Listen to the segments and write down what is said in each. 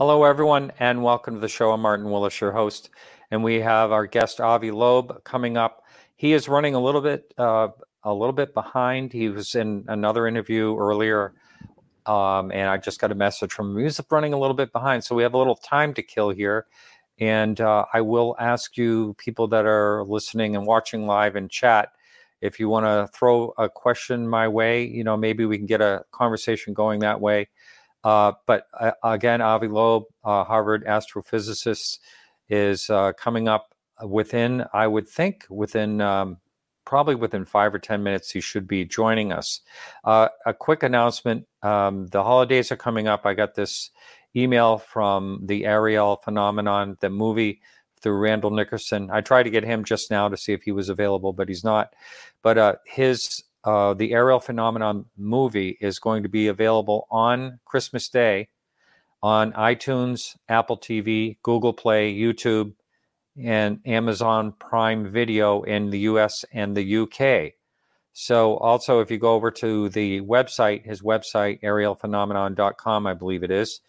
Hello, everyone, and welcome to the show. I'm Martin Willis, your host, and we have our guest Avi Loeb coming up. He is running a little bit, uh, a little bit behind. He was in another interview earlier, um, and I just got a message from him. He's running a little bit behind, so we have a little time to kill here. And uh, I will ask you, people that are listening and watching live in chat, if you want to throw a question my way, you know, maybe we can get a conversation going that way. Uh, but uh, again, Avi Loeb, uh, Harvard astrophysicist, is uh, coming up within, I would think, within um, probably within five or 10 minutes, he should be joining us. Uh, a quick announcement um, the holidays are coming up. I got this email from the Ariel Phenomenon, the movie through Randall Nickerson. I tried to get him just now to see if he was available, but he's not. But uh, his uh, the Ariel Phenomenon movie is going to be available on Christmas Day on iTunes, Apple TV, Google Play, YouTube, and Amazon Prime Video in the US and the UK. So, also, if you go over to the website, his website, arielphenomenon.com, I believe it is,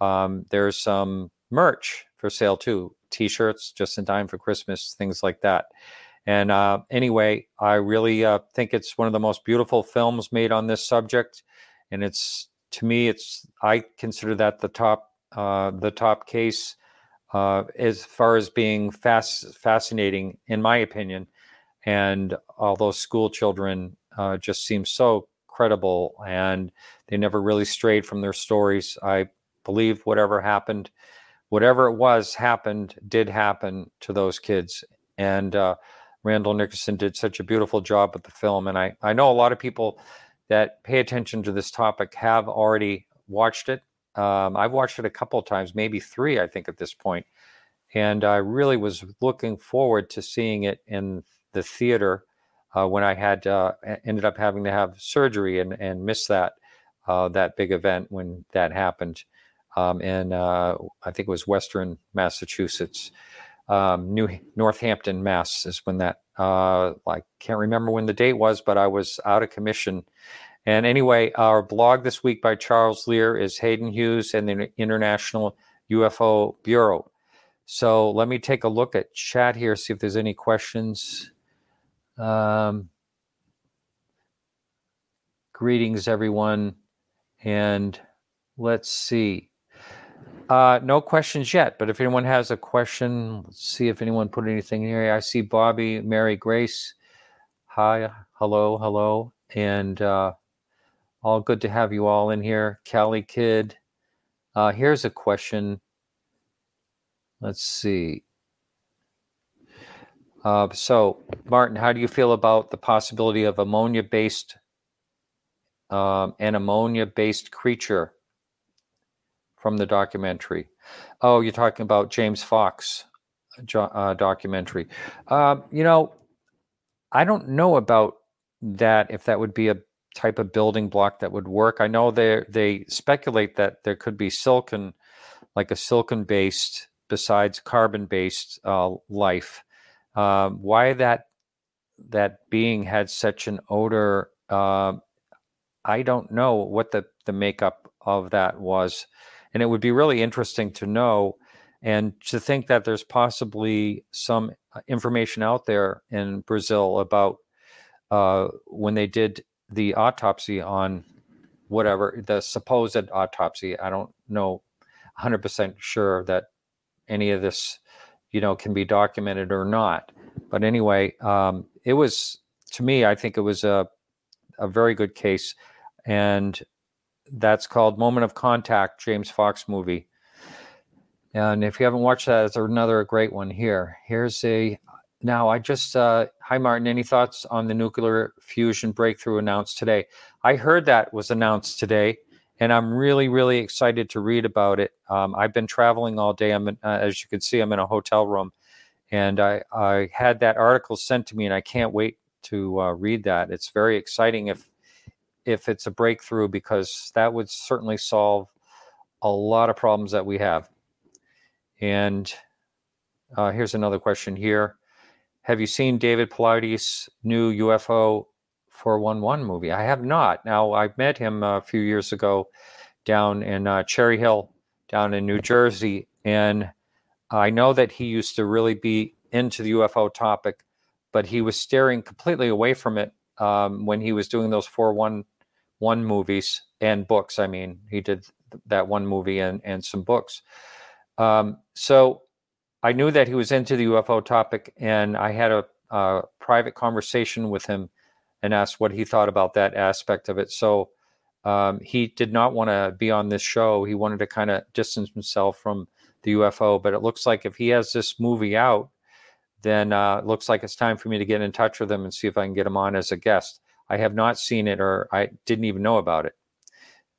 um, there's some merch for sale too t shirts just in time for Christmas, things like that. And uh, anyway, I really uh, think it's one of the most beautiful films made on this subject, and it's to me, it's I consider that the top uh, the top case uh, as far as being fast, fascinating, in my opinion. And all those school children uh, just seem so credible, and they never really strayed from their stories. I believe whatever happened, whatever it was, happened, did happen to those kids, and uh, Randall Nickerson did such a beautiful job with the film. And I, I know a lot of people that pay attention to this topic have already watched it. Um, I've watched it a couple of times, maybe three, I think, at this point. And I really was looking forward to seeing it in the theater uh, when I had uh, ended up having to have surgery and, and miss that uh, that big event when that happened. Um, in uh, I think it was Western Massachusetts um, New Northampton, Mass. is when that. Uh, I can't remember when the date was, but I was out of commission. And anyway, our blog this week by Charles Lear is Hayden Hewes and the International UFO Bureau. So let me take a look at chat here, see if there's any questions. Um, greetings, everyone. And let's see. Uh, no questions yet, but if anyone has a question, let's see if anyone put anything in here. I see Bobby, Mary Grace. Hi, hello, hello, and uh, all good to have you all in here. Cali Kid. Uh, here's a question. Let's see. Uh, so, Martin, how do you feel about the possibility of ammonia-based um, an ammonia-based creature from the documentary. Oh, you're talking about James Fox uh, documentary. Uh, you know, I don't know about that. If that would be a type of building block that would work. I know they they speculate that there could be silicon, like a silicon based besides carbon-based uh, life. Um, why that that being had such an odor, uh, I don't know what the the makeup of that was, and it would be really interesting to know, and to think that there's possibly some uh, information out there in Brazil about uh, when they did the autopsy on whatever the supposed autopsy. I don't know 100% sure that any of this, you know, can be documented or not. But anyway, um, it was to me. I think it was a a very good case, and that's called Moment of Contact, James Fox movie. And if you haven't watched that, it's another great one here. Here's a now, I just, uh, hi, Martin. Any thoughts on the nuclear fusion breakthrough announced today? I heard that was announced today, and I'm really, really excited to read about it. Um, I've been traveling all day. I'm, in, uh, as you can see, I'm in a hotel room, and I, I had that article sent to me, and I can't wait to uh, read that. It's very exciting if, if it's a breakthrough, because that would certainly solve a lot of problems that we have. And uh, here's another question here. Have you seen David Paulides' new UFO 411 movie? I have not. Now, I met him a few years ago down in uh, Cherry Hill, down in New Jersey, and I know that he used to really be into the UFO topic, but he was steering completely away from it um, when he was doing those 411 movies and books. I mean, he did that one movie and, and some books. Um, so I knew that he was into the UFO topic, and I had a, a private conversation with him and asked what he thought about that aspect of it. So um, he did not want to be on this show. He wanted to kind of distance himself from the UFO. But it looks like if he has this movie out, then uh, it looks like it's time for me to get in touch with him and see if I can get him on as a guest. I have not seen it or I didn't even know about it.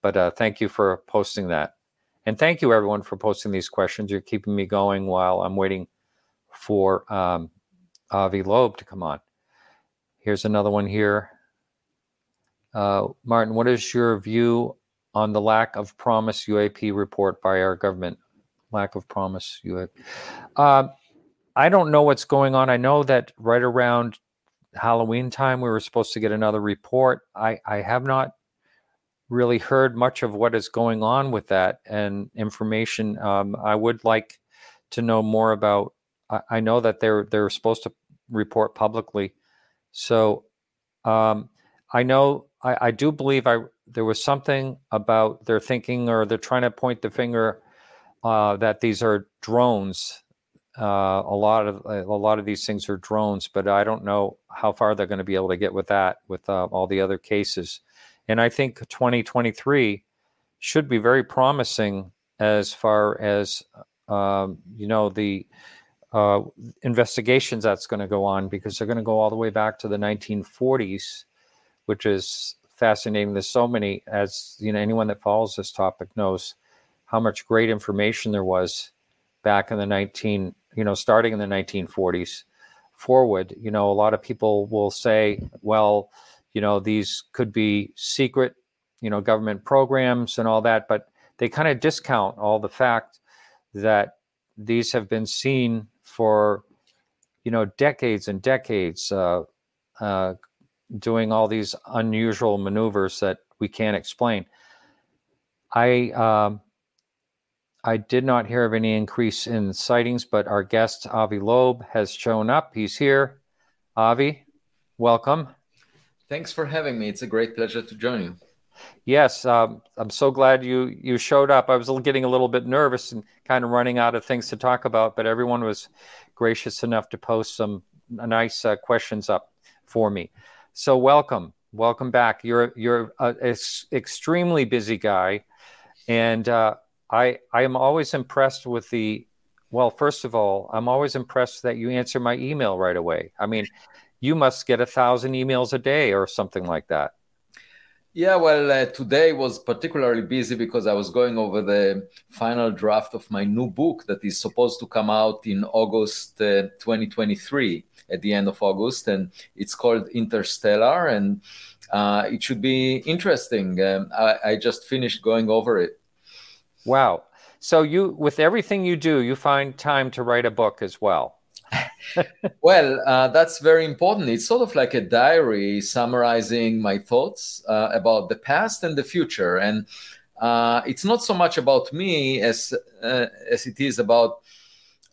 But uh, thank you for posting that. And thank you, everyone, for posting these questions. You're keeping me going while I'm waiting for um, Avi Loeb to come on. Here's another one here. Uh, Martin, what is your view on the lack of promise UAP report by our government? Lack of promise UAP. Uh, I don't know what's going on. I know that right around Halloween time, we were supposed to get another report. I, I have not really heard much of what is going on with that and information. Um, I would like to know more about. I, I, know that they're they're supposed to report publicly, so um, I know I, I, do believe I there was something about their thinking or they're trying to point the finger uh, that these are drones. Uh, a lot of a lot of these things are drones, but I don't know how far they're going to be able to get with that with uh, all the other cases. And I think 2023 should be very promising as far as um, you know the uh, investigations that's going to go on because they're going to go all the way back to the 1940s, which is fascinating. There's so many, as you know, anyone that follows this topic knows how much great information there was back in the 19, you know, starting in the 1940s forward. You know, a lot of people will say, well, you know these could be secret you know government programs and all that but they kind of discount all the fact that these have been seen for you know decades and decades uh, uh, doing all these unusual maneuvers that we can't explain i um, I did not hear of any increase in sightings, but our guest Avi Loeb has shown up. He's here. Avi, welcome. Thanks for having me. It's a great pleasure to join you. Yes, um, I'm so glad you you showed up. I was getting a little bit nervous and kind of running out of things to talk about, but everyone was gracious enough to post some nice uh, questions up for me. So welcome, welcome back. You're you're an extremely busy guy, and uh, I I am always impressed with the. Well, first of all, I'm always impressed that you answer my email right away. I mean, you must get a thousand emails a day or something like that. Yeah, well, uh, today was particularly busy because I was going over the final draft of my new book that is supposed to come out in August uh, 2023, at the end of August. And it's called Interstellar, and uh, it should be interesting. Um, I, I, just finished going over it. Wow. So you, with everything you do, you find time to write a book as well. well, uh, that's very important. It's sort of like a diary summarizing my thoughts uh, about the past and the future, and uh, it's not so much about me as uh, as it is about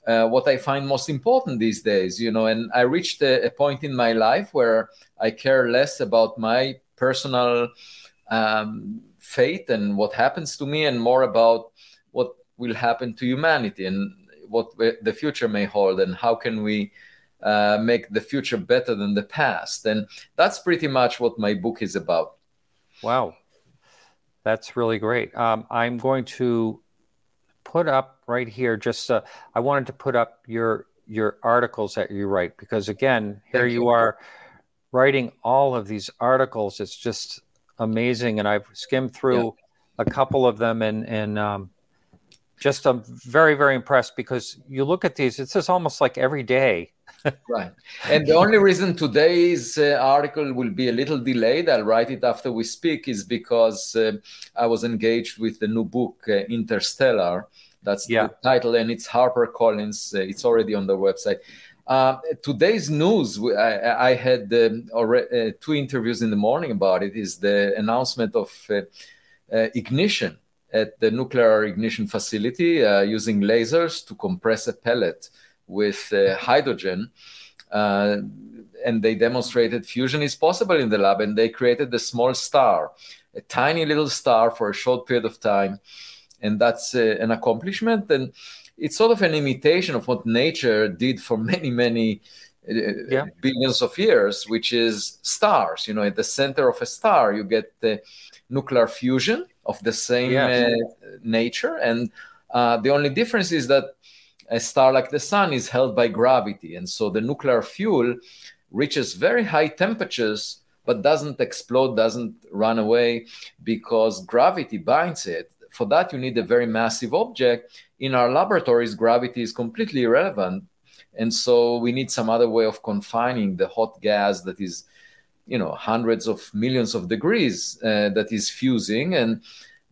uh, what I find most important these days. You know, and I reached a, a, point in my life where I care less about my personal um, fate and what happens to me, and more about what will happen to humanity and what the future may hold, and how can we. Uh, make the future better than the past. And that's pretty much what my book is about. Wow. That's really great. Um, I'm going to put up right here. Just uh, I wanted to put up your your articles that you write because again, here you, you are writing all of these articles. It's just amazing, and I've skimmed through yeah. a couple of them, and and um, just I'm very very impressed because you look at these. It's just almost like every day right. And the only reason today's uh, article will be a little delayed, I'll write it after we speak, is because uh, I was engaged with the new book, uh, Interstellar. That's yeah. the title, and it's Harper Collins. Uh, it's already on the website. Uh, today's news, I, I had um, already, uh, two interviews in the morning about it, is the announcement of ignition at the nuclear ignition facility using lasers to compress a pellet with uh, hydrogen. Uh, and they demonstrated fusion is possible in the lab, and they created a small star, a tiny little star for a short period of time. And that's uh, an accomplishment. And it's sort of an imitation of what nature did for many, many uh, yeah. billions of years, which is stars. You know, at the center of a star, you get the nuclear fusion of the same yes. uh, nature. And uh, the only difference is that a star like the sun is held by gravity. And so the nuclear fuel reaches very high temperatures, but doesn't explode, doesn't run away because gravity binds it. For that, you need a very massive object. In our laboratories, gravity is completely irrelevant. And so we need some other way of confining the hot gas that is, you know, hundreds of millions of degrees uh, that is fusing. And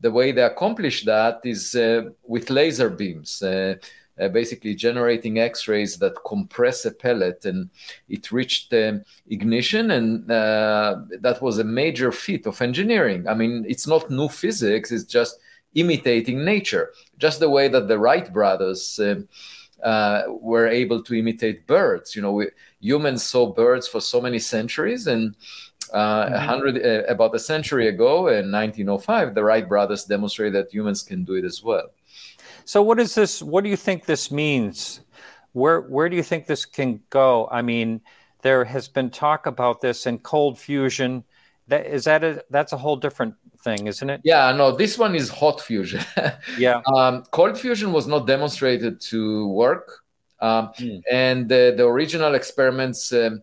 the way they accomplish that is uh, with laser beams. Uh, uh, basically generating X-rays that compress a pellet, and it reached um, ignition, and uh, that was a major feat of engineering. I mean, it's not new physics; it's just imitating nature, just the way that the Wright brothers. Um, uh, were able to imitate birds. You know, we, humans saw birds for so many centuries, and uh, mm-hmm. a hundred, uh, about a century ago, in 1905, the Wright brothers demonstrated that humans can do it as well. So what is this? What do you think this means? Where where do you think this can go? I mean, there has been talk about this in cold fusion. That is that a that's a whole different thing, isn't it? Yeah, no, this one is hot fusion. yeah. Um, cold fusion was not demonstrated to work, um, mm. and the, the original experiments um,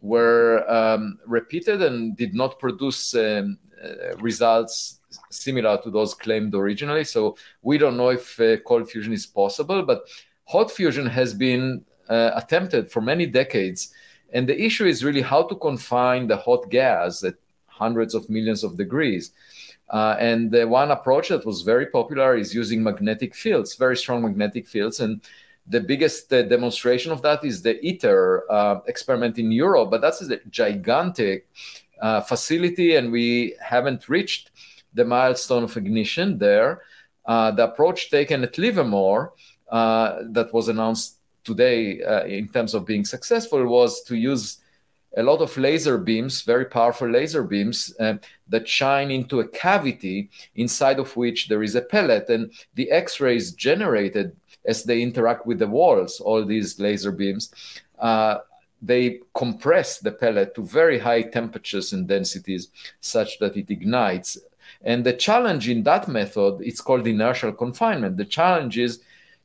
were um, repeated and did not produce um, uh, results similar to those claimed originally. So we don't know if uh, cold fusion is possible, but hot fusion has been uh, attempted for many decades. And the issue is really how to confine the hot gas at hundreds of millions of degrees. Uh, and the one approach that was very popular is using magnetic fields, very strong magnetic fields. And the biggest uh, demonstration of that is the ITER uh, experiment in Europe, but that's a gigantic uh, facility, and we haven't reached the milestone of ignition there. Uh, the approach taken at Livermore uh, that was announced today in terms of being successful was to use a lot of laser beams, very powerful laser beams uh, that shine into a cavity inside of which there is a pellet, and the X rays generated as they interact with the walls, all these laser beams, uh, they compress the pellet to very high temperatures and densities such that it ignites and the challenge in that method, it's called inertial confinement. The challenge is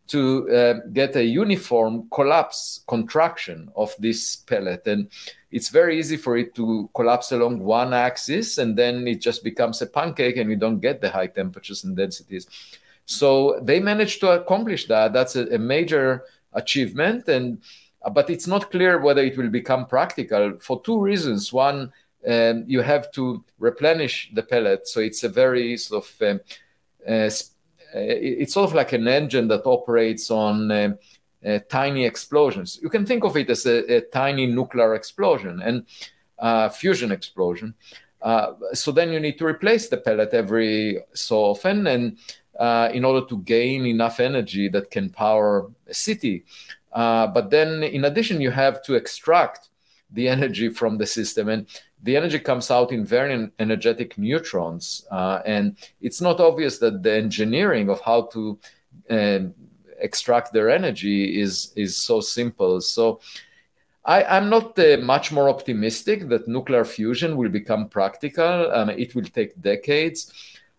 to uh, get a uniform collapse contraction of this pellet. And it's very easy for it to collapse along one axis, and then it just becomes a pancake, and you don't get the high temperatures and densities. So they managed to accomplish that. That's a, a major achievement, and but it's not clear whether it will become practical for two reasons. One, um, you have to replenish the pellet. So it's a very sort of um, uh, it's sort of like an engine that operates on uh, uh, tiny explosions. You can think of it as a, a tiny nuclear explosion and uh, fusion explosion. Uh, so then you need to replace the pellet every so often, and uh, in order to gain enough energy that can power a city. Uh, but then, in addition, you have to extract the energy from the system, and the energy comes out in very energetic neutrons. And it's not obvious that the engineering of how to extract their energy is is so simple. So I, am not uh, much more optimistic that nuclear fusion will become practical. Um, it will take decades.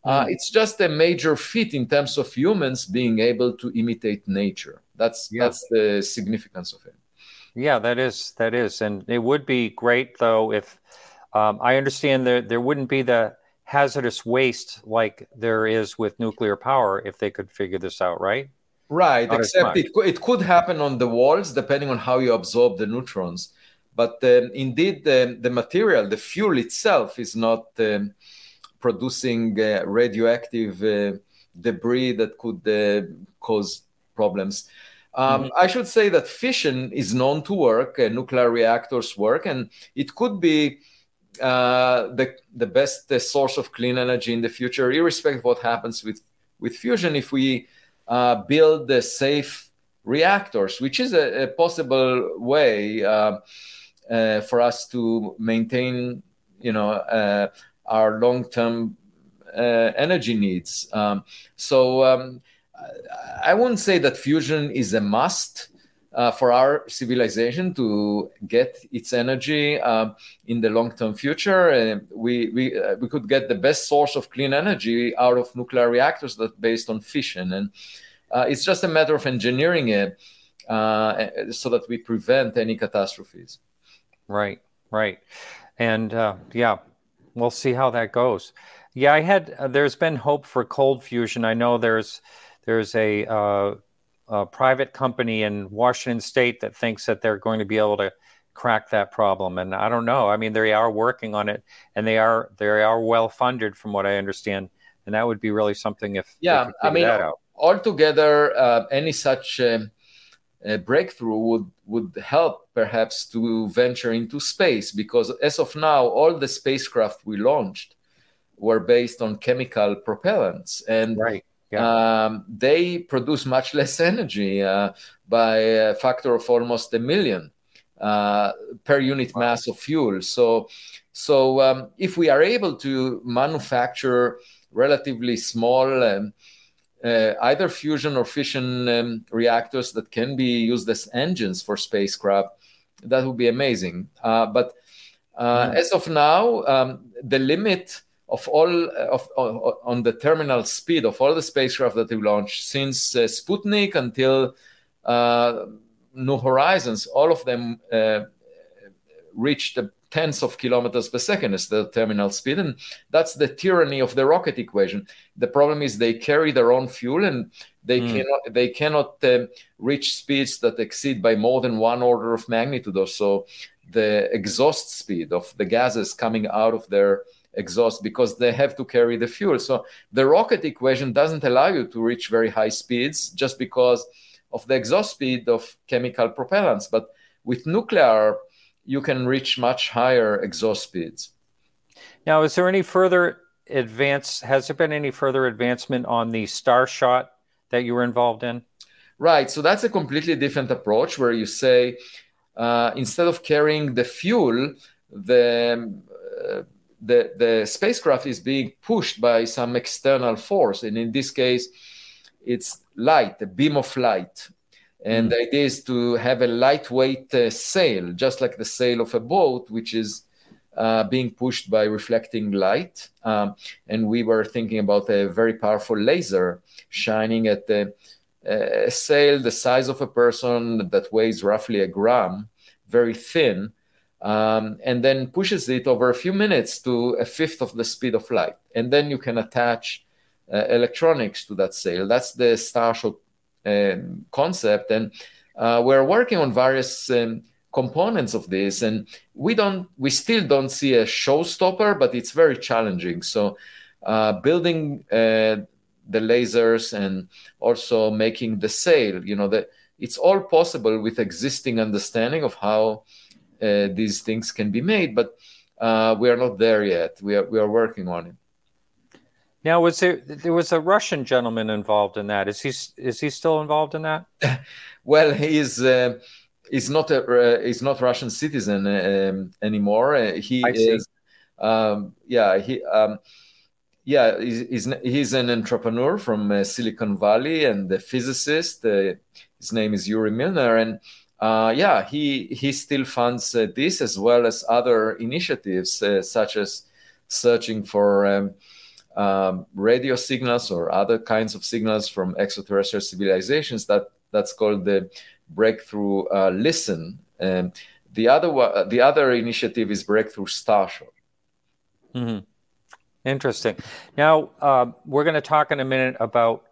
Uh, mm. It's just a major feat in terms of humans being able to imitate nature. That's yeah. that's the significance of it. Yeah, that is that is, and it would be great though if um, I understand there there wouldn't be the hazardous waste like there is with nuclear power if they could figure this out, right? Right, Not except it, it could happen on the walls depending on how you absorb the neutrons. But um, indeed, the, the material, the fuel itself, is not um, producing uh, radioactive uh, debris that could uh, cause problems. Um, mm-hmm. I should say that fission is known to work, uh, nuclear reactors work, and it could be uh, the, the best uh, source of clean energy in the future, irrespective of what happens with, with fusion. If we uh, build the safe reactors, which is a, a possible way uh, uh, for us to maintain, you know, uh, our long-term uh, energy needs. Um, so um, I wouldn't say that fusion is a must. Uh, for our civilization to get its energy uh, in the long-term future. Uh, we we uh, we could get the best source of clean energy out of nuclear reactors that based on fission, and uh, it's just a matter of engineering it uh, so that we prevent any catastrophes. Right, right, and yeah, we'll see how that goes. Yeah, I had. there's been hope for cold fusion. I know there's there's a a private company in Washington State that thinks that they're going to be able to crack that problem. And I don't know. I mean, they are working on it, and they are they are well funded, from what I understand. And that would be really something if yeah, I mean, altogether, uh, any such uh, breakthrough would would help perhaps to venture into space because as of now, all the spacecraft we launched were based on chemical propellants and right yeah. Um, they produce much less energy uh, by a factor of almost a million uh, per unit wow. mass of fuel. So, so um, if we are able to manufacture relatively small, um, uh, either fusion or fission um, reactors that can be used as engines for spacecraft, that would be amazing. Uh, but mm. as of now, um, the limit of all of, of, on the terminal speed of all the spacecraft that we launched since uh, Sputnik until uh, New Horizons, all of them uh, reached tens of kilometers per second as the terminal speed, and that's the tyranny of the rocket equation. The problem is they carry their own fuel, and they mm. cannot they cannot uh, reach speeds that exceed by more than one order of magnitude or so the exhaust speed of the gases coming out of their exhaust because they have to carry the fuel. So the rocket equation doesn't allow you to reach very high speeds just because of the exhaust speed of chemical propellants. But with nuclear, you can reach much higher exhaust speeds. Now, is there any further advance? Has there been any further advancement on the Starshot that you were involved in? Right. So that's a completely different approach where you say uh, instead of carrying the fuel, the uh, the, the spacecraft is being pushed by some external force. And in this case, it's light, a beam of light. And mm. the idea is to have a lightweight uh, sail, just like the sail of a boat, which is uh, being pushed by reflecting light. Um, and we were thinking about a very powerful laser shining at the, uh, a sail the size of a person that weighs roughly a gram, very thin, um, and then pushes it over a few minutes to a fifth of the speed of light. And then you can attach uh, electronics to that sail. That's the Starshot uh, concept. And uh, we're working on various um, components of this. And we don't, we still don't see a showstopper, but it's very challenging. So uh, building uh, the lasers and also making the sail. You know, that it's all possible with existing understanding of how these things can be made, but uh, we are not there yet. We are we are working on it. Now, was there there was a Russian gentleman involved in that? Is he is he still involved in that? well, he is. Uh, he's not a uh, he's not Russian citizen um, anymore. Uh, he is. Um, yeah, he. Um, yeah, he's, he's, he's an entrepreneur from uh, Silicon Valley and a physicist. Uh, his name is Yuri Milner, and uh, yeah, he he still funds uh, this as well as other initiatives uh, such as searching for um, um, radio signals or other kinds of signals from extraterrestrial civilizations. That that's called the Breakthrough uh, Listen. And the other the other initiative is Breakthrough Starshot. Mm-hmm. Interesting. Now uh, we're going to talk in a minute about.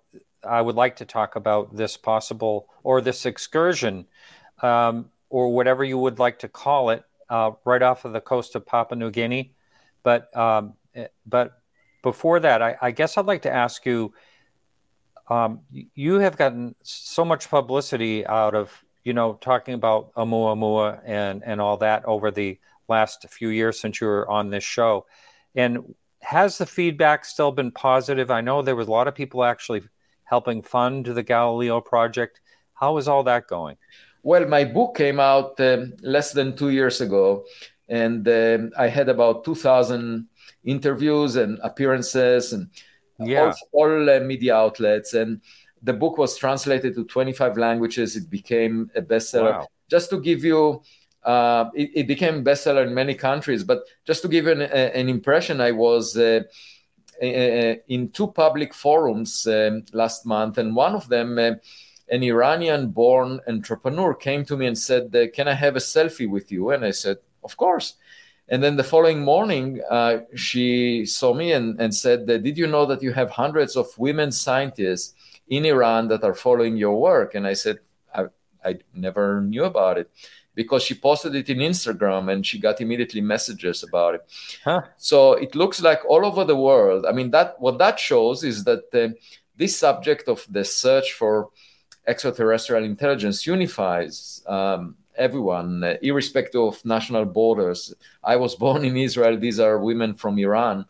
I would like to talk about this possible or this excursion, um, or whatever you would like to call it, uh, right off of the coast of Papua New Guinea. But um, eh, but before that, I, I, guess I'd like to ask you. Um, you have gotten so much publicity out of you know talking about Oumuamua and and all that over the last few years since you were on this show, and has the feedback still been positive? I know there was a lot of people actually helping fund the Galileo project. How is all that going? Well, my book came out um, less than two years ago, and um, I had about 2,000 interviews and appearances and yeah. all, all uh, media outlets. And the book was translated to 25 languages. It became a bestseller. Wow. Just to give you uh, it, it, became bestseller in many countries. But just to give an, an impression, I was uh, in two public forums um, last month, and one of them, uh, an Iranian-born entrepreneur, came to me and said, uh, "Can I have a selfie with you?" And I said, "Of course." And then the following morning, uh, she saw me and, and said, "Did you know that you have hundreds of women scientists in Iran that are following your work?" And I said, "I, I never knew about it." because she posted it in Instagram and she got immediately messages about it. Huh. So it looks like all over the world. I mean, that what that shows is that uh, this subject of the search for extraterrestrial intelligence unifies um, everyone, uh, irrespective of national borders. I was born in Israel. These are women from Iran.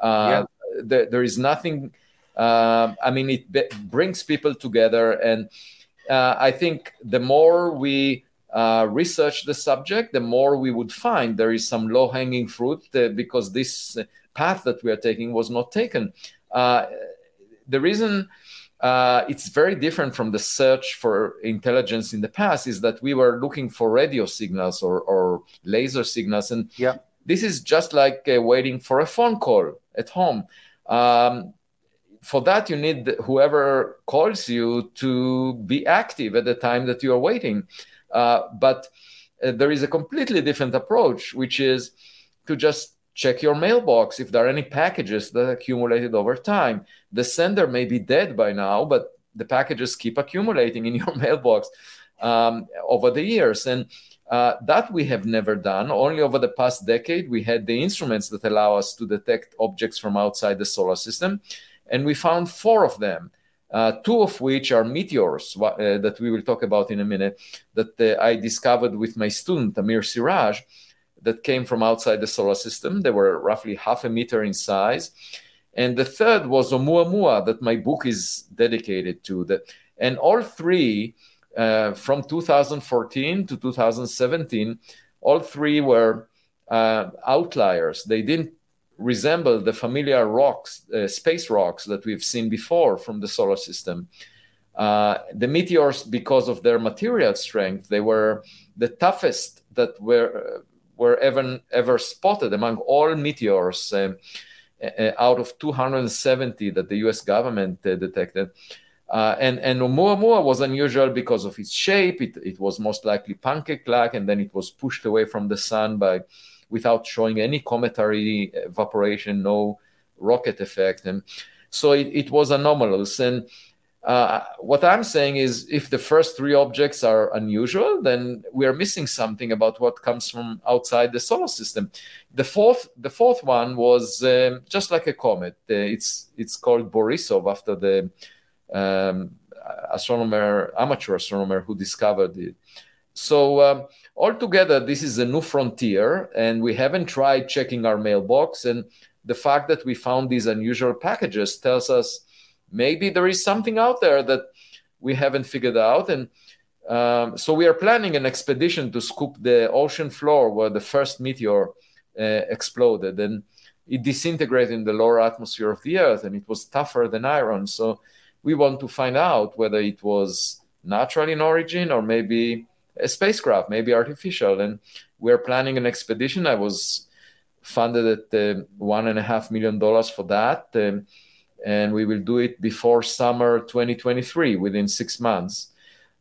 Uh, yeah. there, there is nothing. Uh, I mean, it be- brings people together, and uh, I think the more we uh, research the subject, the more we would find there is some low hanging fruit uh, because this path that we are taking was not taken. Uh, the reason uh, it's very different from the search for intelligence in the past is that we were looking for radio signals or, or laser signals. And yeah. this is just like uh, waiting for a phone call at home. Um, for that, you need whoever calls you to be active at the time that you are waiting. Uh, but uh, there is a completely different approach, which is to just check your mailbox if there are any packages that accumulated over time. The sender may be dead by now, but the packages keep accumulating in your mailbox um, over the years. And uh, that we have never done. Only over the past decade, we had the instruments that allow us to detect objects from outside the solar system. And we found four of them uh, two of which are meteors uh, that we will talk about in a minute, that uh, I discovered with my student, Amir Siraj, that came from outside the solar system. They were roughly half a meter in size. And the third was Oumuamua, that my book is dedicated to. And all three, uh, from 2014 to 2017, all three were uh, outliers. They didn't resemble the familiar rocks, uh, space rocks that we've seen before from the solar system. Uh, the meteors, because of their material strength, they were the toughest that were were ever ever spotted among all meteors um, uh, out of 270 that the U.S. government uh, detected. Uh, and and Oumuamua was unusual because of its shape. It, it was most likely pancake-like, and then it was pushed away from the sun by without showing any cometary evaporation, no rocket effect. And so it, it was anomalous. And uh, what I'm saying is, if the first three objects are unusual, then we are missing something about what comes from outside the solar system. The fourth, the fourth one was um, just like a comet. Uh, it's it's called Borisov after the um, astronomer, amateur astronomer who discovered it. So um, altogether, this is a new frontier, and we haven't tried checking our mailbox. And the fact that we found these unusual packages tells us maybe there is something out there that we haven't figured out and um, so we are planning an expedition to scoop the ocean floor where the first meteor uh, exploded and it disintegrated in the lower atmosphere of the earth and it was tougher than iron. So we want to find out whether it was natural in origin or maybe a spacecraft maybe artificial and we're planning an expedition. I was funded at uh, one and a half million dollars for that um, and we will do it before summer 2023 within six months.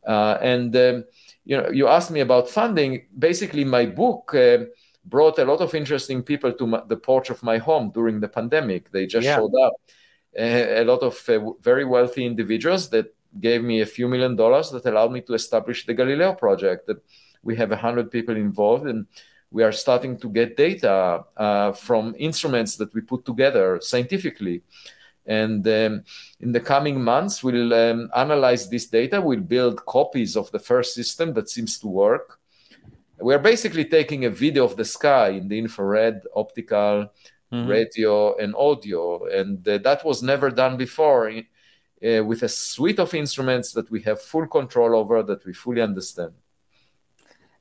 Uh, and um, you know you asked me about funding. Basically my book uh, brought a lot of interesting people to my, the porch of my home during the pandemic. They just yeah. showed up. A, a lot of uh, very wealthy individuals that gave me a few million dollars that allowed me to establish the galileo project that we have 100 people involved and we are starting to get data uh, from instruments that we put together scientifically and um, in the coming months, we'll um, analyze this data. We'll build copies of the first system that seems to work. We're basically taking a video of the sky in the infrared, optical, mm-hmm. radio, and audio. And uh, that was never done before uh, with a suite of instruments that we have full control over, that we fully understand.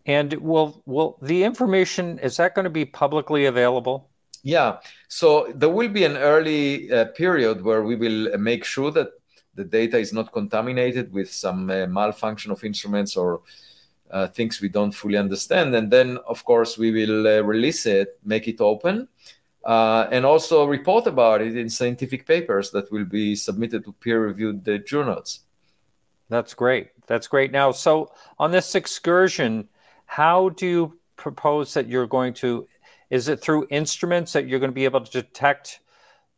And will will the information is that going to be publicly available? Yeah, so there will be an early uh, period where we will make sure that the data is not contaminated with some uh, malfunction of instruments or uh, things we don't fully understand. And then, of course, we will uh, release it, make it open, uh, and also report about it in scientific papers that will be submitted to peer reviewed uh, journals. That's great. That's great. Now, so on this excursion, how do you propose that you're going to is it through instruments that you're going to be able to detect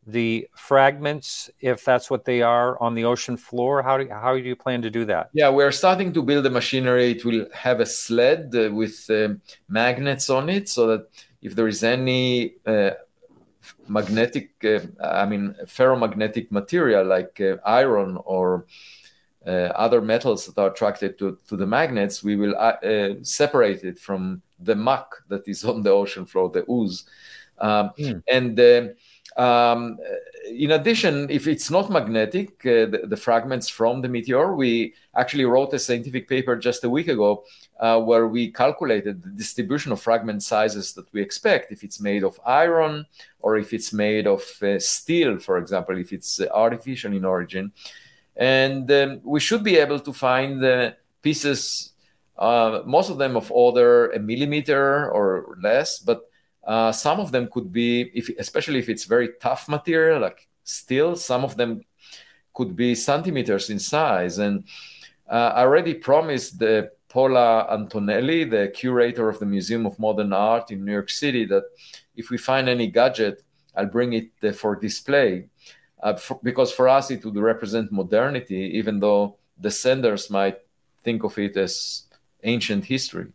the fragments, if that's what they are, on the ocean floor? How do how do you plan to do that? Yeah, we're starting to build the machinery. It will have a sled uh, with uh, magnets on it, so that if there is any uh, magnetic, uh, I mean, ferromagnetic material like uh, iron or other metals that are attracted to, to the magnets, we will separate it from the muck that is on the ocean floor, the ooze. Um, mm. And uh, um, in addition, if it's not magnetic, uh, the, the, fragments from the meteor, we actually wrote a scientific paper just a week ago uh, where we calculated the distribution of fragment sizes that we expect if it's made of iron or if it's made of uh, steel, for example, if it's uh, artificial in origin. And um, we should be able to find the pieces uh, most of them of order a millimeter or less, but uh, some of them could be, if, especially if it's very tough material like steel, some of them could be centimeters in size. And uh, I already promised the Paula Antonelli, the curator of the Museum of Modern Art in New York City, that if we find any gadget, I'll bring it uh, for display. Uh, for, because for us, it would represent modernity, even though the senders might think of it as ancient history.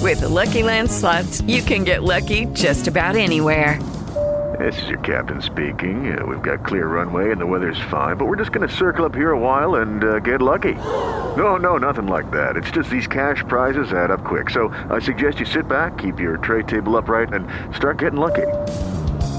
With the Lucky Land slots, you can get lucky just about anywhere. This is your captain speaking. Uh, we've got clear runway and the weather's fine, but we're just going to circle up here a while and uh, get lucky. No, no, nothing like that. It's just these cash prizes add up quick. So I suggest you sit back, keep your tray table upright, and start getting lucky.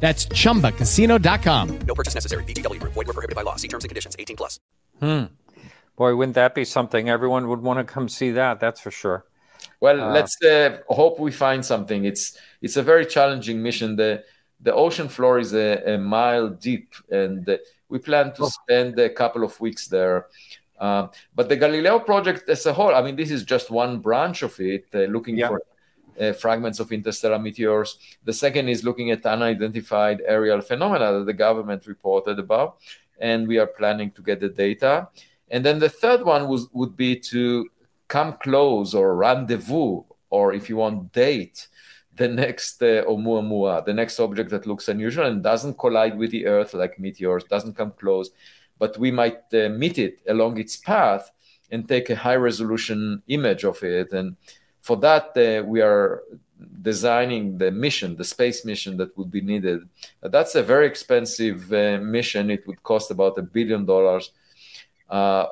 That's ChumbaCasino.com. No purchase necessary. VGW. Void were prohibited by law. See terms and conditions. 18 plus. Hmm. Boy, wouldn't that be something? Everyone would want to come see that. That's for sure. Well, uh, let's uh, hope we find something. It's it's a very challenging mission. The the ocean floor is a, a mile deep, and uh, we plan to oh. spend a couple of weeks there. Uh, but the Galileo project as a whole, I mean, this is just one branch of it, uh, looking yeah. for uh, fragments of interstellar meteors. The second is looking at unidentified aerial phenomena that the government reported about, and we are planning to get the data. And then the third one was, would be to come close or rendezvous, or if you want, date the next uh, Oumuamua, the next object that looks unusual and doesn't collide with the Earth like meteors, doesn't come close, but we might uh, meet it along its path and take a high resolution image of it. And for that, uh, we are designing the mission, the space mission that would be needed. that's a very expensive uh, mission. It would cost about a billion dollars. Uh,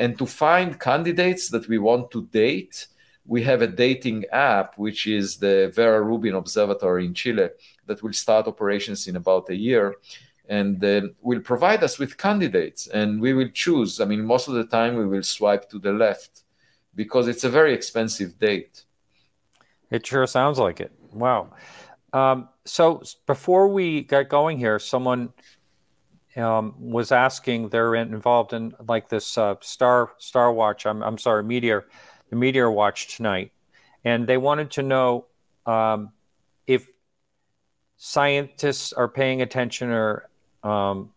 and to find candidates that we want to date, we have a dating app, which is the Vera Rubin Observatory in Chile, that will start operations in about a year and uh, will provide us with candidates. And we will choose. I mean, most of the time, we will swipe to the left because it's a very expensive date. It sure sounds like it. Wow. Um, so before we get going here, someone um, was asking. They're involved in like this uh, star star watch. I'm I'm sorry, meteor the Meteor Watch tonight, and they wanted to know um, if scientists are paying attention or um,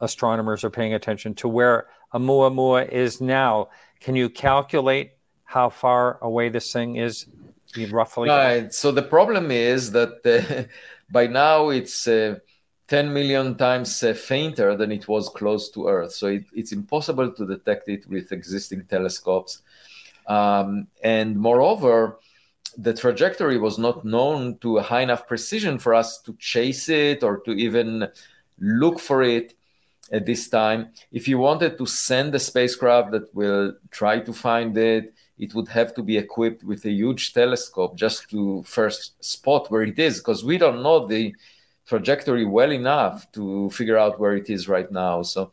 astronomers are paying attention to where Oumuamua is now. Can you calculate how far away this thing is, roughly? Right. So the problem is that uh, by now it's uh, 10 million times uh, fainter than it was close to Earth. So it, it's impossible to detect it with existing telescopes. Um, and moreover, the trajectory was not known to a high enough precision for us to chase it or to even look for it at this time. If you wanted to send a spacecraft that will try to find it, it would have to be equipped with a huge telescope just to first spot where it is, because we don't know the trajectory well enough to figure out where it is right now. So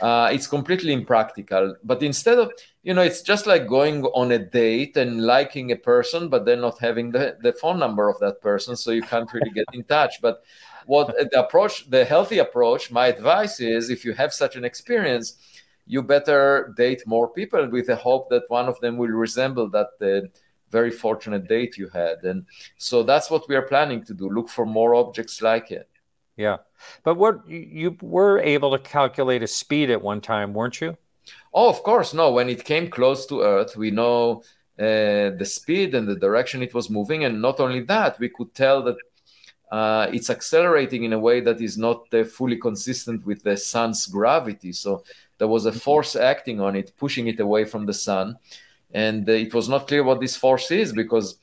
uh, it's completely impractical. But instead of, you know, it's just like going on a date and liking a person, but then not having the, the phone number of that person, so you can't really get in touch. But what the approach, the healthy approach, my advice is if you have such an experience, you better date more people with the hope that one of them will resemble that uh, very fortunate date you had. And so that's what we are planning to do look for more objects like it. Yeah. But what you were able to calculate a speed at one time, weren't you? Oh, of course. No, when it came close to Earth, we know uh, the speed and the direction it was moving. And not only that, we could tell that uh, it's accelerating in a way that is not uh, fully consistent with the sun's gravity. So there was a mm-hmm. force acting on it, pushing it away from the sun. And uh, it was not clear what this force is because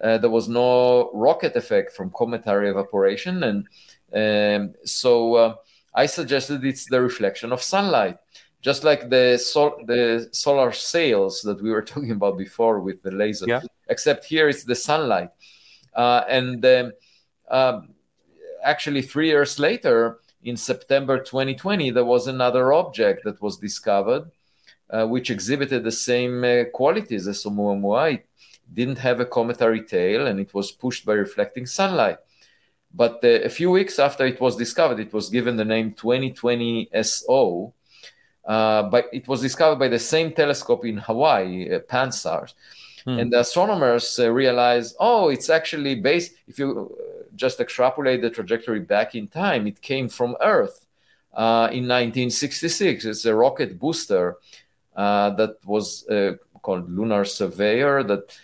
uh, there was no rocket effect from cometary evaporation. And um, so uh, I suggested it's the reflection of sunlight, just like the sol- the solar sails that we were talking about before with the laser. Yeah. Except here it's the sunlight, uh, and um, uh, actually three years later, in September 2020, there was another object that was discovered, uh, which exhibited the same uh, qualities as Oumuamua. It didn't have a cometary tail, and it was pushed by reflecting sunlight. But uh, a few weeks after it was discovered, it was given the name 2020 SO. Uh, but it was discovered by the same telescope in Hawaii, uh, Pan-STARRS. Hmm. And the astronomers uh, realized, oh, it's actually based, if you just extrapolate the trajectory back in time, it came from Earth uh, in 1966. It's a rocket booster that was called Lunar Surveyor that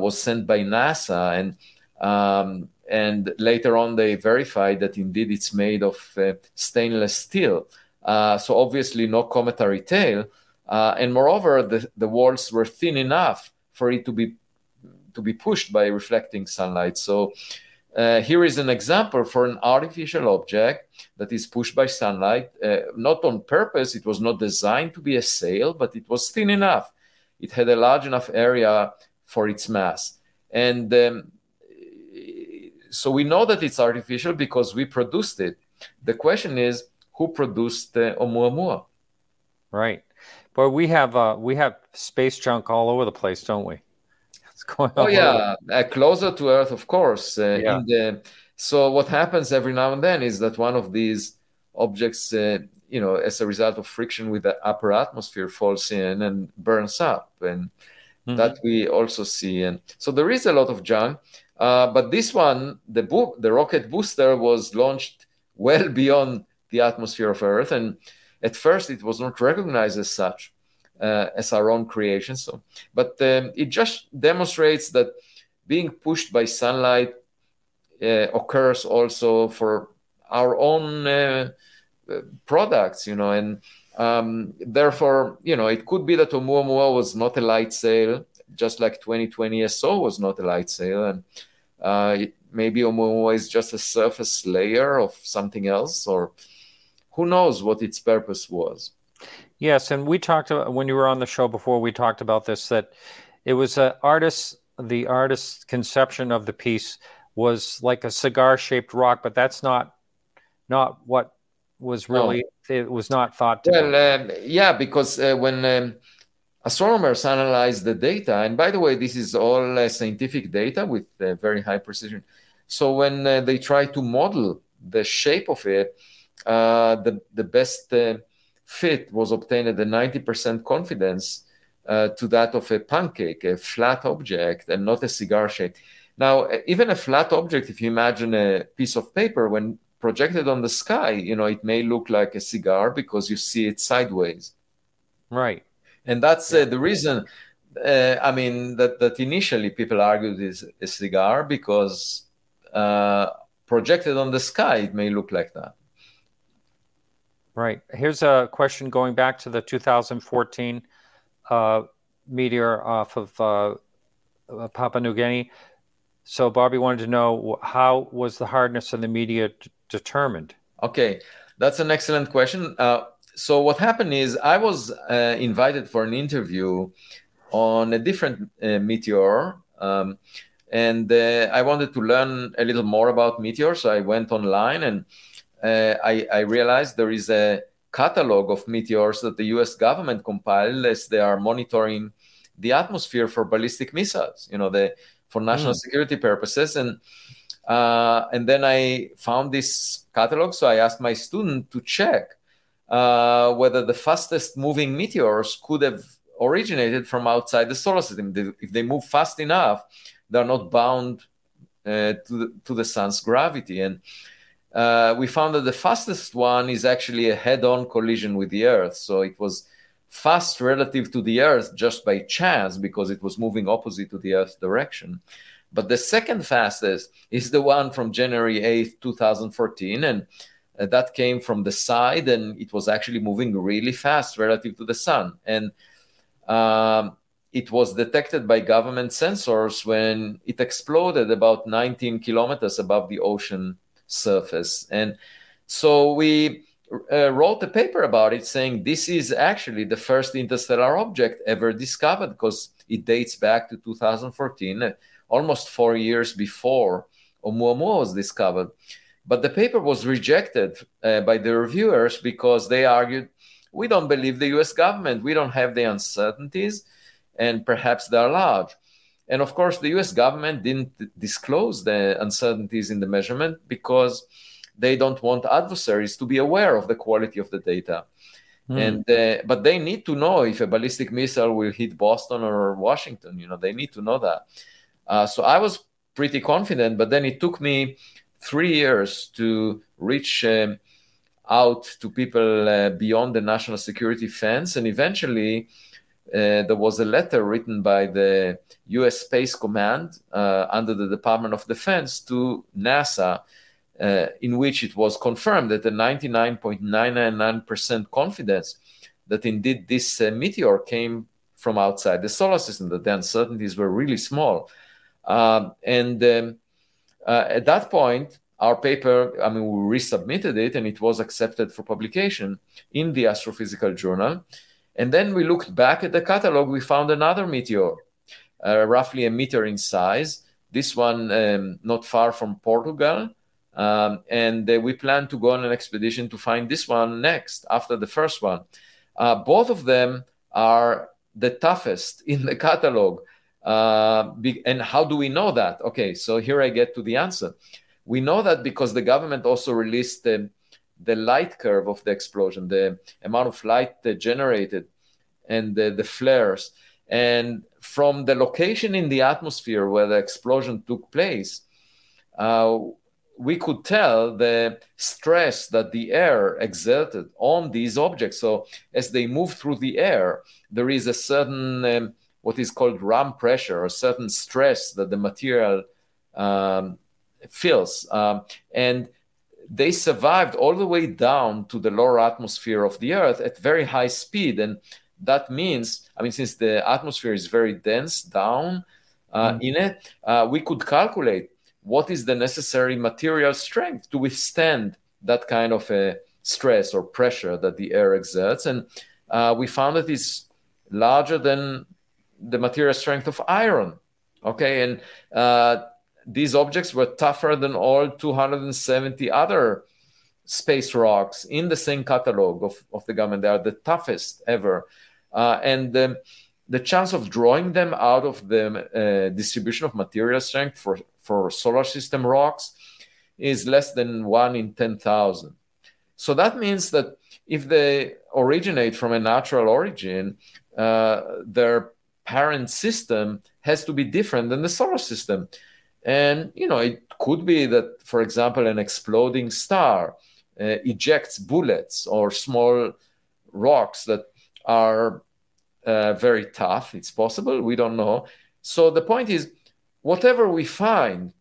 was sent by NASA. And um, and later on they verified that indeed it's made of uh, stainless steel. Uh, so obviously no cometary tail, uh, and moreover the, the walls were thin enough for it to be to be pushed by reflecting sunlight. So uh, here is an example for an artificial object that is pushed by sunlight, uh, not on purpose. It was not designed to be a sail, but it was thin enough. It had a large enough area for its mass. And um, so we know that it's artificial because we produced it. The question is, who produced uh, Oumuamua? Right, but we have uh, we have space junk all over the place, don't we? going Oh on. yeah, uh, closer to Earth, of course. Uh, Yeah. in the, so what happens every now and then is that one of these objects, uh, you know, as a result of friction with the upper atmosphere, falls in and burns up, and Mhm. that we also see. And so there is a lot of junk. Uh, but this one, the bo- the rocket booster, was launched well beyond the atmosphere of Earth, and at first it was not recognized as such uh, as our own creation. So, but um, it just demonstrates that being pushed by sunlight uh, occurs also for our own uh, uh, products, you know, and um, therefore, you know, it could be that Oumuamua was not a light sail, just like 2020 SO was not a light sail, and uh, it, maybe Oumuamua is just a surface layer of something else, or who knows what its purpose was. Yes, and we talked about when you were on the show before. We talked about this that it was a artist. The artist's conception of the piece was like a cigar-shaped rock, but that's not not what was really. It was not thought. Well, um, yeah, because uh, when um, astronomers analyze the data, and by the way, this is all uh, scientific data with uh, very high precision. So when uh, they try to model the shape of it, uh, the the best uh, fit was obtained at a 90% confidence uh, to that of a pancake, a flat object, and not a cigar shape. Now, uh, even a flat object, if you imagine a piece of paper, when projected on the sky, you know, it may look like a cigar because you see it sideways. Right. And that's uh, the reason. Uh, I mean, that that initially people argued is a cigar because uh, projected on the sky, it may look like that. Right. Here's a question going back to the 2014 uh, meteor off of uh, uh, Papua New Guinea. So Bobby wanted to know how was the hardness of the meteor d- determined? Okay, that's an excellent question. Uh, so what happened is I was uh, invited for an interview on a different uh, meteor, um, and uh, I wanted to learn a little more about meteors. So I went online and I, I realized there is a catalog of meteors that the U.S. government compiled as they are monitoring the atmosphere for ballistic missiles. You know, the for national security purposes and. Uh, and then I found this catalog, so I asked my student to check uh, whether the fastest moving meteors could have originated from outside the solar system. If they move fast enough, they're not bound uh, to, the, to the sun's gravity. And uh, we found that the fastest one is actually a head on collision with the Earth. So it was fast relative to the Earth just by chance because it was moving opposite to the Earth's direction. But the second fastest is the one from January 8th, 2014. And uh, that came from the side and it was actually moving really fast relative to the sun. And um, it was detected by government sensors when it exploded about 19 kilometers above the ocean surface. And so we uh, wrote a paper about it saying this is actually the first interstellar object ever discovered because it dates back to 2014, uh, almost four years before Oumuamua was discovered. But the paper was rejected uh, by the reviewers because they argued we don't believe the US government, we don't have the uncertainties, and perhaps they're large. And of course, the US government didn't disclose the uncertainties in the measurement because they don't want adversaries to be aware of the quality of the data. Hmm. And uh, but they need to know if a ballistic missile will hit Boston or Washington. You know, they need to know that. Uh, so I was pretty confident, but then it took me three years to reach um, out to people uh, beyond the national security fence, and eventually there was a letter written by the U.S. Space Command uh, under the Department of Defense to NASA, uh, in which it was confirmed that the 99.999% confidence that indeed this uh, meteor came from outside the solar system, that the uncertainties were really small. Um, and um, uh, at that point, our paper, I mean, we resubmitted it and it was accepted for publication in the Astrophysical Journal. And then we looked back at the catalog, we found another meteor, uh, roughly a meter in size. This one um, not far from Portugal. Um, and uh, we plan to go on an expedition to find this one next after the first one. Uh, both of them are the toughest in the catalog. Uh, be, and how do we know that? Okay, so here I get to the answer. We know that because the government also released the, the light curve of the explosion, the amount of light generated, and the, the flares. And from the location in the atmosphere where the explosion took place, uh, we could tell the stress that the air exerted on these objects. So as they move through the air, there is a certain um, what is called ram pressure, a certain stress that the material um, feels, um, and they survived all the way down to the lower atmosphere of the Earth at very high speed, and that means, I mean, since the atmosphere is very dense down uh, mm-hmm. in it, uh, we could calculate what is the necessary material strength to withstand that kind of a stress or pressure that the air exerts. And uh, we found that it's larger than the material strength of iron. Okay, and uh, these objects were tougher than all 270 other space rocks in the same catalog of, of the government. They are the toughest ever. Uh, and the, the chance of drawing them out of the uh, distribution of material strength for for solar system rocks is less than one in 10,000. So that means that if they originate from a natural origin, uh, their parent system has to be different than the solar system. And, you know, it could be that, for example, an exploding star uh, ejects bullets or small rocks that are uh, very tough. It's possible. We don't know. So the point is, whatever we find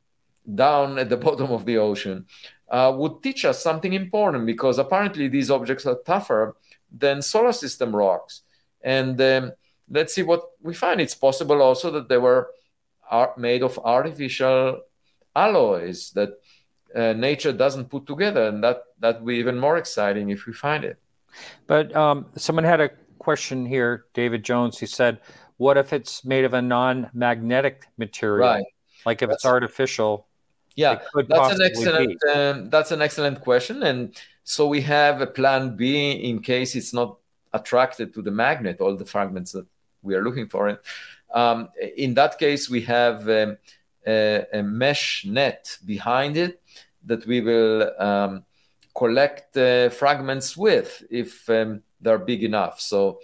down at the bottom of the ocean uh, would teach us something important because apparently these objects are tougher than solar system rocks. And um, let's see what we find. It's possible also that they were made of artificial alloys that uh, nature doesn't put together, and that that would be even more exciting if we find it. But um, someone had a question here, David Jones. He said, what if it's made of a non-magnetic material? Right. Like if that's, it's artificial. Yeah, that's an excellent um, that's an excellent question, and so we have a plan B in case it's not attracted to the magnet, all the fragments that we are looking for. Um, in that case, we have um, a, a, mesh net behind it that we will um, collect uh, fragments with if um, they're big enough. So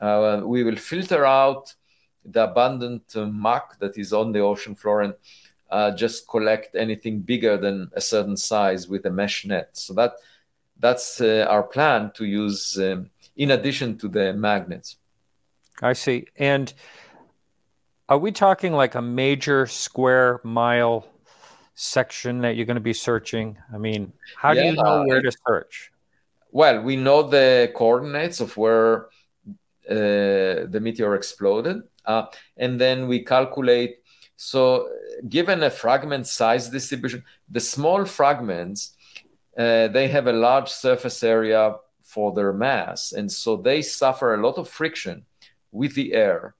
uh, we will filter out the abundant uh, muck that is on the ocean floor and uh, just collect anything bigger than a certain size with a mesh net. So that that's uh, our plan to use um, in addition to the magnets. I see. And are we talking like a major square mile section that you're going to be searching? I mean, how yeah, do you know where to search? Well, we know the coordinates of where uh, the meteor exploded. Uh, and then we calculate. So, given a fragment size distribution, the small fragments uh, they have a large surface area for their mass, and so they suffer a lot of friction with the air,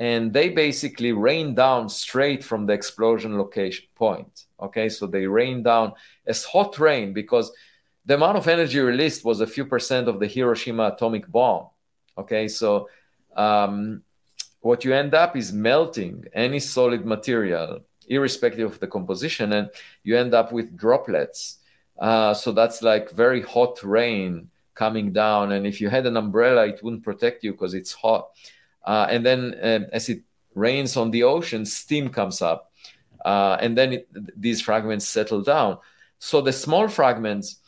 and they basically rain down straight from the explosion location point. Okay, so they rain down as hot rain because the amount of energy released was a few percent of the Hiroshima atomic bomb. Okay, so um, what you end up is melting any solid material, irrespective of the composition, and you end up with droplets. Uh, so that's like very hot rain coming down, and if you had an umbrella, it wouldn't protect you because it's hot. Uh, and then uh, as it rains on the ocean, steam comes up, uh, and then it, these fragments settle down. So the small fragments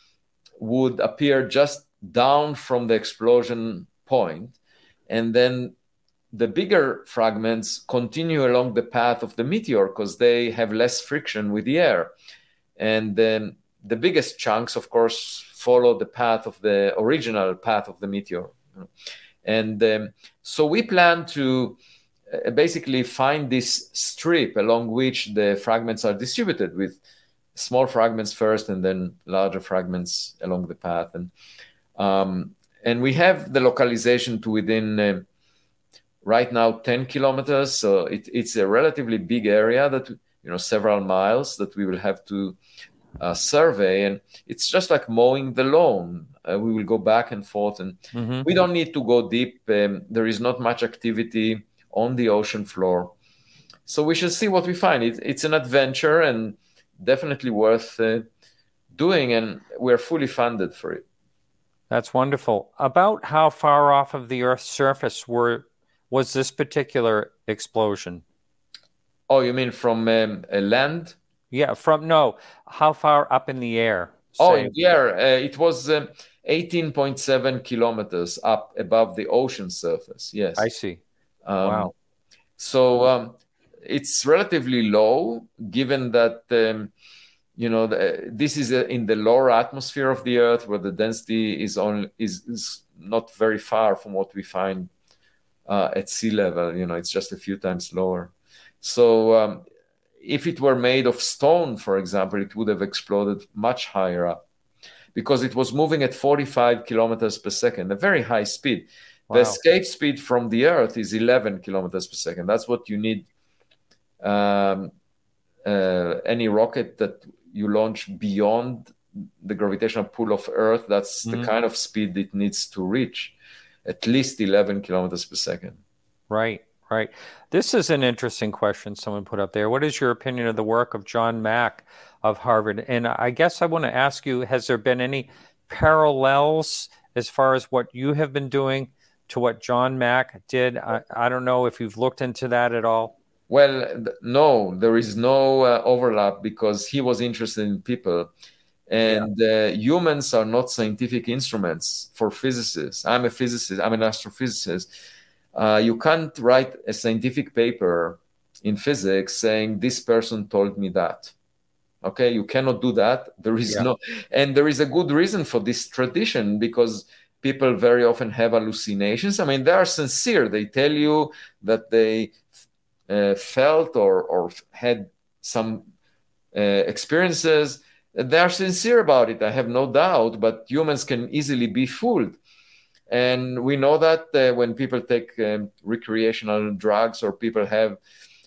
would appear just down from the explosion point, and then the bigger fragments continue along the path of the meteor because they have less friction with the air. And then the biggest chunks, of course, follow the path of the original path of the meteor. And um, so we plan to uh, basically find this strip along which the fragments are distributed with small fragments first and then larger fragments along the path. And um, and we have the localization to within uh, right now 10 kilometers so it, it's a relatively big area that you know several miles that we will have to uh, survey and it's just like mowing the lawn uh, we will go back and forth and mm-hmm. we don't need to go deep um, there is not much activity on the ocean floor so we shall see what we find. It, it's an adventure and definitely worth uh, doing, and we're fully funded for it. That's wonderful. About how far off of the Earth's surface were was this particular explosion? Oh, you mean from um, a land? Yeah, from no. How far up in the air? Oh, in the air, uh, it was um, 18.7 kilometers up above the ocean surface. Yes. I see. Um, Wow. So um, it's relatively low, given that um, you know the, this is uh in the lower atmosphere of the Earth, where the density is on is, is not very far from what we find uh, at sea level. You know, it's just a few times lower. So um, if it were made of stone, for example, it would have exploded much higher up because it was moving at 45 kilometers per second, a very high speed. Wow. The escape speed from the Earth is 11 kilometers per second. That's what you need. Um, uh, any rocket that you launch beyond the gravitational pull of Earth, that's Mhm. the kind of speed it needs to reach, at least 11 kilometers per second. Right, right. This is an interesting question someone put up there. What is your opinion of the work of John Mack of Harvard? And I guess I want to ask you has there been any parallels as far as what you have been doing to what John Mack did? I, I don't know if you've looked into that at all. Well, no, there is no uh, overlap because he was interested in people. And uh, humans are not scientific instruments for physicists. I'm a physicist, I'm an astrophysicist. Uh, you can't write a scientific paper in physics saying, This person told me that. Okay, you cannot do that. There is Yeah. no, and there is a good reason for this tradition because people very often have hallucinations. I mean, they are sincere. They tell you that they uh, felt or, or had some uh, experiences. They are sincere about it, I have no doubt, but humans can easily be fooled. And we know that uh, when people take um, recreational drugs or people have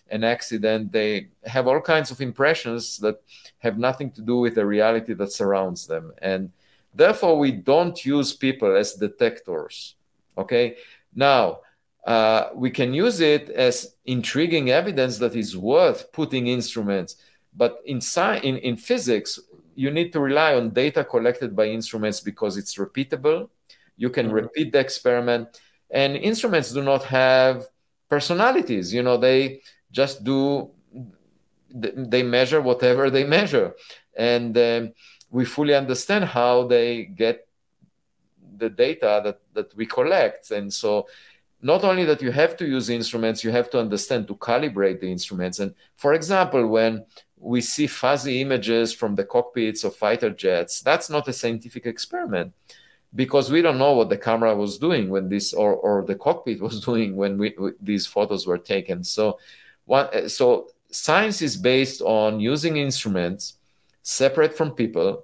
an accident, they have all kinds of impressions that have nothing to do with the reality that surrounds them. And therefore, we don't use people as detectors. Okay. Now, uh, we can use it as intriguing evidence that is worth putting instruments. But in, sci- in, in physics, you need to rely on data collected by instruments because it's repeatable. You can Mhm. repeat the experiment. And instruments do not have personalities. You know, they just do, they measure whatever they measure. And um, we fully understand how they get the data that, that we collect. And so not only that you have to use instruments, you have to understand to calibrate the instruments. And for example, when we see fuzzy images from the cockpits of fighter jets, that's not a scientific experiment because we don't know what the camera was doing when this or, or the cockpit was doing when we, we- these photos were taken. So, one, so science is based on using instruments separate from people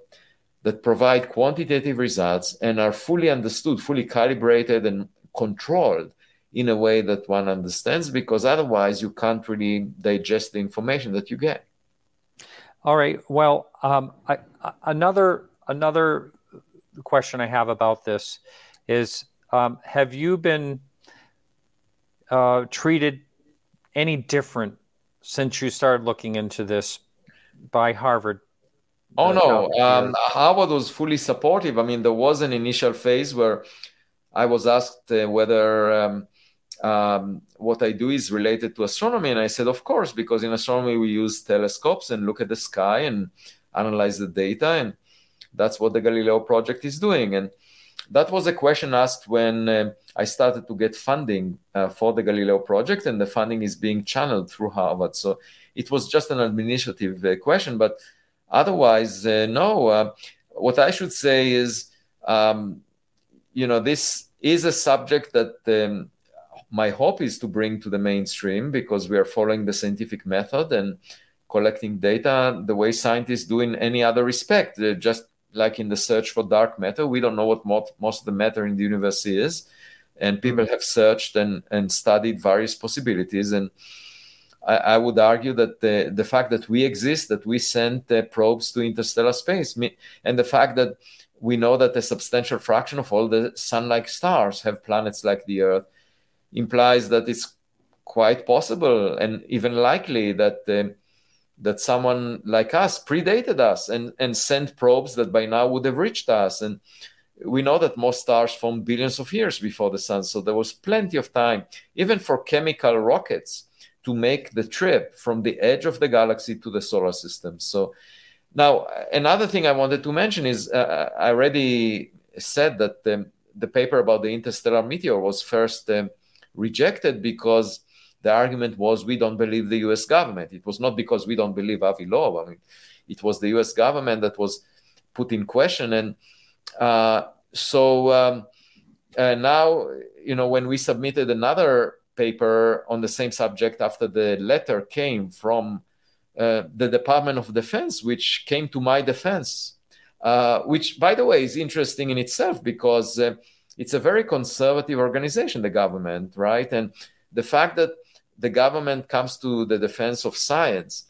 that provide quantitative results and are fully understood, fully calibrated and controlled in a way that one understands because otherwise you can't really digest the information that you get. All right. Well, um, I- another another question I have about this is: um, Have you been uh, treated any different since you started looking into this by Harvard? Oh no, um, Harvard was fully supportive. I mean, there was an initial phase where I was asked uh, whether um, um, what I do is related to astronomy, and I said, of course, because in astronomy we use telescopes and look at the sky and analyze the data, and that's what the Galileo project is doing. And that was a question asked when uh, I started to get funding uh, for the Galileo project, and the funding is being channeled through Harvard. So it was just an administrative uh, question, but otherwise, uh, no. Uh, what I should say is, um, you know, this is a subject that um, my hope is to bring to the mainstream because we are following the scientific method and collecting data the way scientists do in any other respect. Uh, just like in the search for dark matter, we don't know what mo- most of the matter in the universe is. And people have searched and, and studied various possibilities. And I, I would argue that the, the fact that we exist, that we sent uh, probes to interstellar space, and the fact that we know that a substantial fraction of all the sun like stars have planets like the Earth implies that it's quite possible and even likely that uh, that someone like us predated us and and sent probes that by now would have reached us. And we know that most stars form billions of years before the sun so there was plenty of time even for chemical rockets to make the trip from the edge of the galaxy to the solar system. So now another thing i wanted to mention is uh, i already said that um, the paper about the interstellar meteor was first um, rejected because the argument was we don't believe the US government. It was not because we don't believe Avi Loeb. I mean, it was the US government that was put in question. And uh, so um, uh, now, you know, when we submitted another paper on the same subject after the letter came from uh, the Department of Defense, which came to my defense, uh, which, by the way, is interesting in itself because uh, it's a very conservative organization, the government, right? And the fact that the government comes to the defense of science,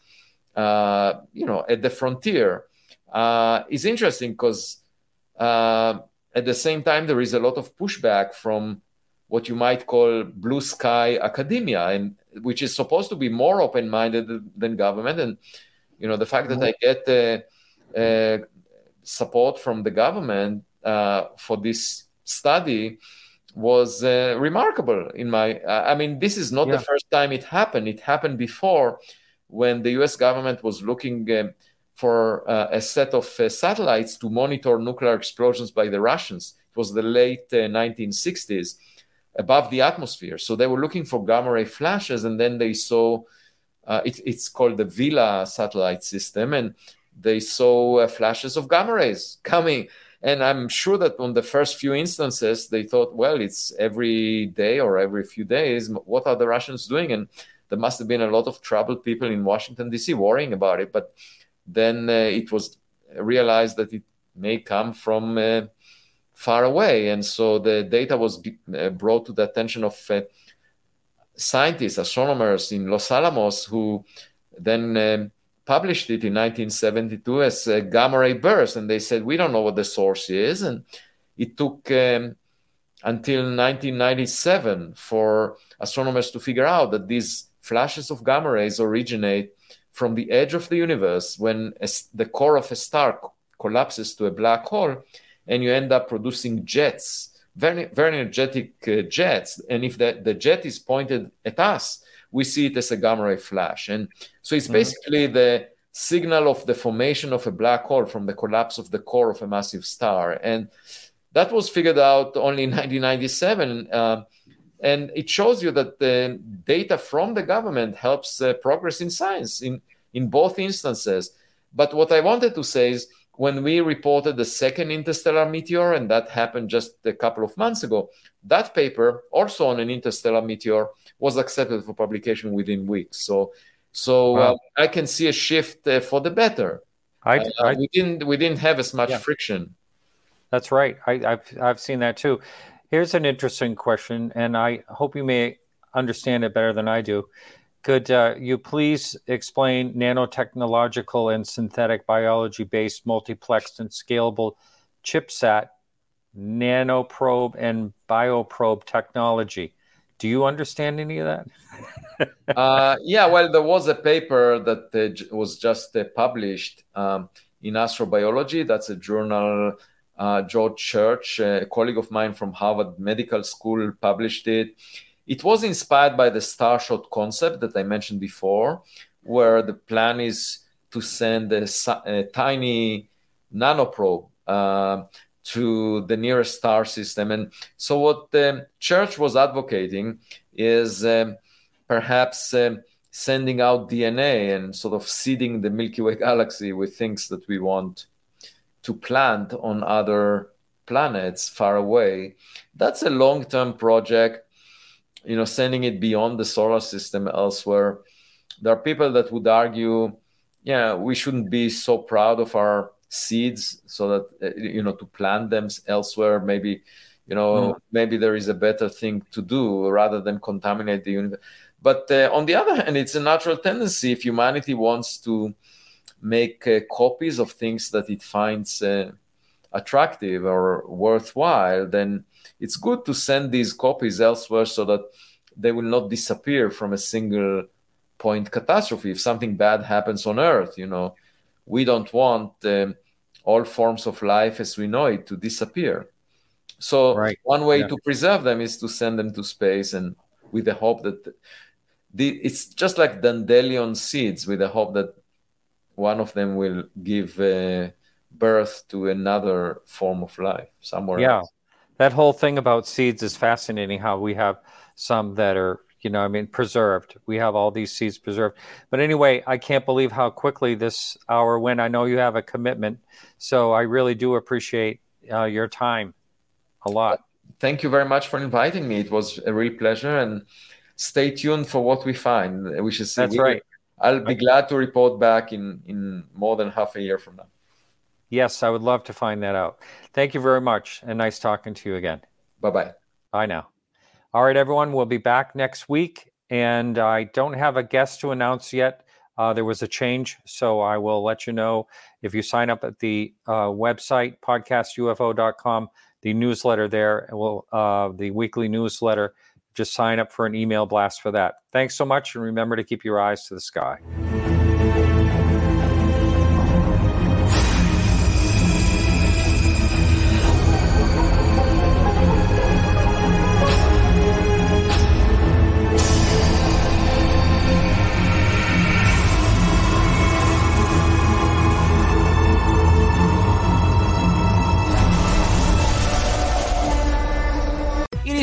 uh, you know, at the frontier, uh, is interesting because uh, at the same time there is a lot of pushback from what you might call blue sky academia, and which is supposed to be more open-minded than government. And you know, the fact that I get uh, uh, support from the government uh, for this study was uh, remarkable in my uh, i mean this is not yeah. the first time it happened. It happened before when the us government was looking um, for uh, a set of uh, satellites to monitor nuclear explosions by the russians. It was the late 1960s uh, above the atmosphere. So they were looking for gamma ray flashes and then they saw uh, it, it's called the vela satellite system and they saw flashes of gamma rays coming and I'm sure that on the first few instances, they thought, well, it's every day or every few days. What are the Russians doing? And there must have been a lot of troubled people in Washington, D.C., worrying about it. But then uh, it was realized that it may come from uh, far away. And so the data was uh, brought to the attention of uh, scientists, astronomers in Los Alamos, who then um, published it in 1972 as a gamma ray burst, and they said we don't know what the source is, and it took um, until 1997 for astronomers to figure out that these flashes of gamma rays originate from the edge of the universe when the core of a star collapses to a black hole, and you end up producing jets. Very, very energetic uh, jets, and if the, the jet is pointed at us, we see it as a gamma ray flash. And so it's mm-hmm. basically the signal of the formation of a black hole from the collapse of the core of a massive star. And that was figured out only in 1997. Uh, and it shows you that the data from the government helps uh, progress in science in, in both instances. But what I wanted to say is when we reported the second interstellar meteor, and that happened just a couple of months ago, that paper, also on an interstellar meteor, was accepted for publication within weeks. So, so wow. uh, I can see a shift uh, for the better. I, uh, I, we didn't we didn't have as much yeah. friction. That's right. I, have I've seen that too. Here's an interesting question, and I hope you may understand it better than I do. Could uh, you please explain nanotechnological and synthetic biology based multiplexed and scalable chipsat, nanoprobe, and bioprobe technology? Do you understand any of that? uh, yeah, well, there was a paper that uh, was just uh, published um, in Astrobiology. That's a journal. Uh, George Church, a colleague of mine from Harvard Medical School, published it. It was inspired by the Starshot concept that I mentioned before, where the plan is to send a, a tiny nanoprobe uh, to the nearest star system. And so, what the church was advocating is um, perhaps um, sending out DNA and sort of seeding the Milky Way galaxy with things that we want to plant on other planets far away. That's a long term project, you know, sending it beyond the solar system elsewhere. There are people that would argue, yeah, we shouldn't be so proud of our seeds so that uh, you know to plant them elsewhere maybe you know mm. maybe there is a better thing to do rather than contaminate the universe but uh, on the other hand it's a natural tendency if humanity wants to make uh, copies of things that it finds uh, attractive or worthwhile then it's good to send these copies elsewhere so that they will not disappear from a single point catastrophe. If something bad happens on Earth, you know, we don't want um, all forms of life as we know it to disappear. So Right. one way Yeah. to preserve them is to send them to space, and with the hope that the, it's just like dandelion seeds, with the hope that one of them will give uh, birth to another form of life somewhere Yeah. else. That whole thing about seeds is fascinating. How we have some that are, you know, I mean, preserved. We have all these seeds preserved. But anyway, I can't believe how quickly this hour went. I know you have a commitment, so I really do appreciate uh, your time a lot. Thank you very much for inviting me. It was a real pleasure, and stay tuned for what we find. Which is That's right. I'll be glad to report back in in more than half a year from now. Yes, I would love to find that out. Thank you very much, and nice talking to you again. Bye bye. Bye now. All right, everyone, we'll be back next week. And I don't have a guest to announce yet. Uh, there was a change, so I will let you know if you sign up at the uh, website, podcastufo.com, the newsletter there, will uh, the weekly newsletter. Just sign up for an email blast for that. Thanks so much, and remember to keep your eyes to the sky.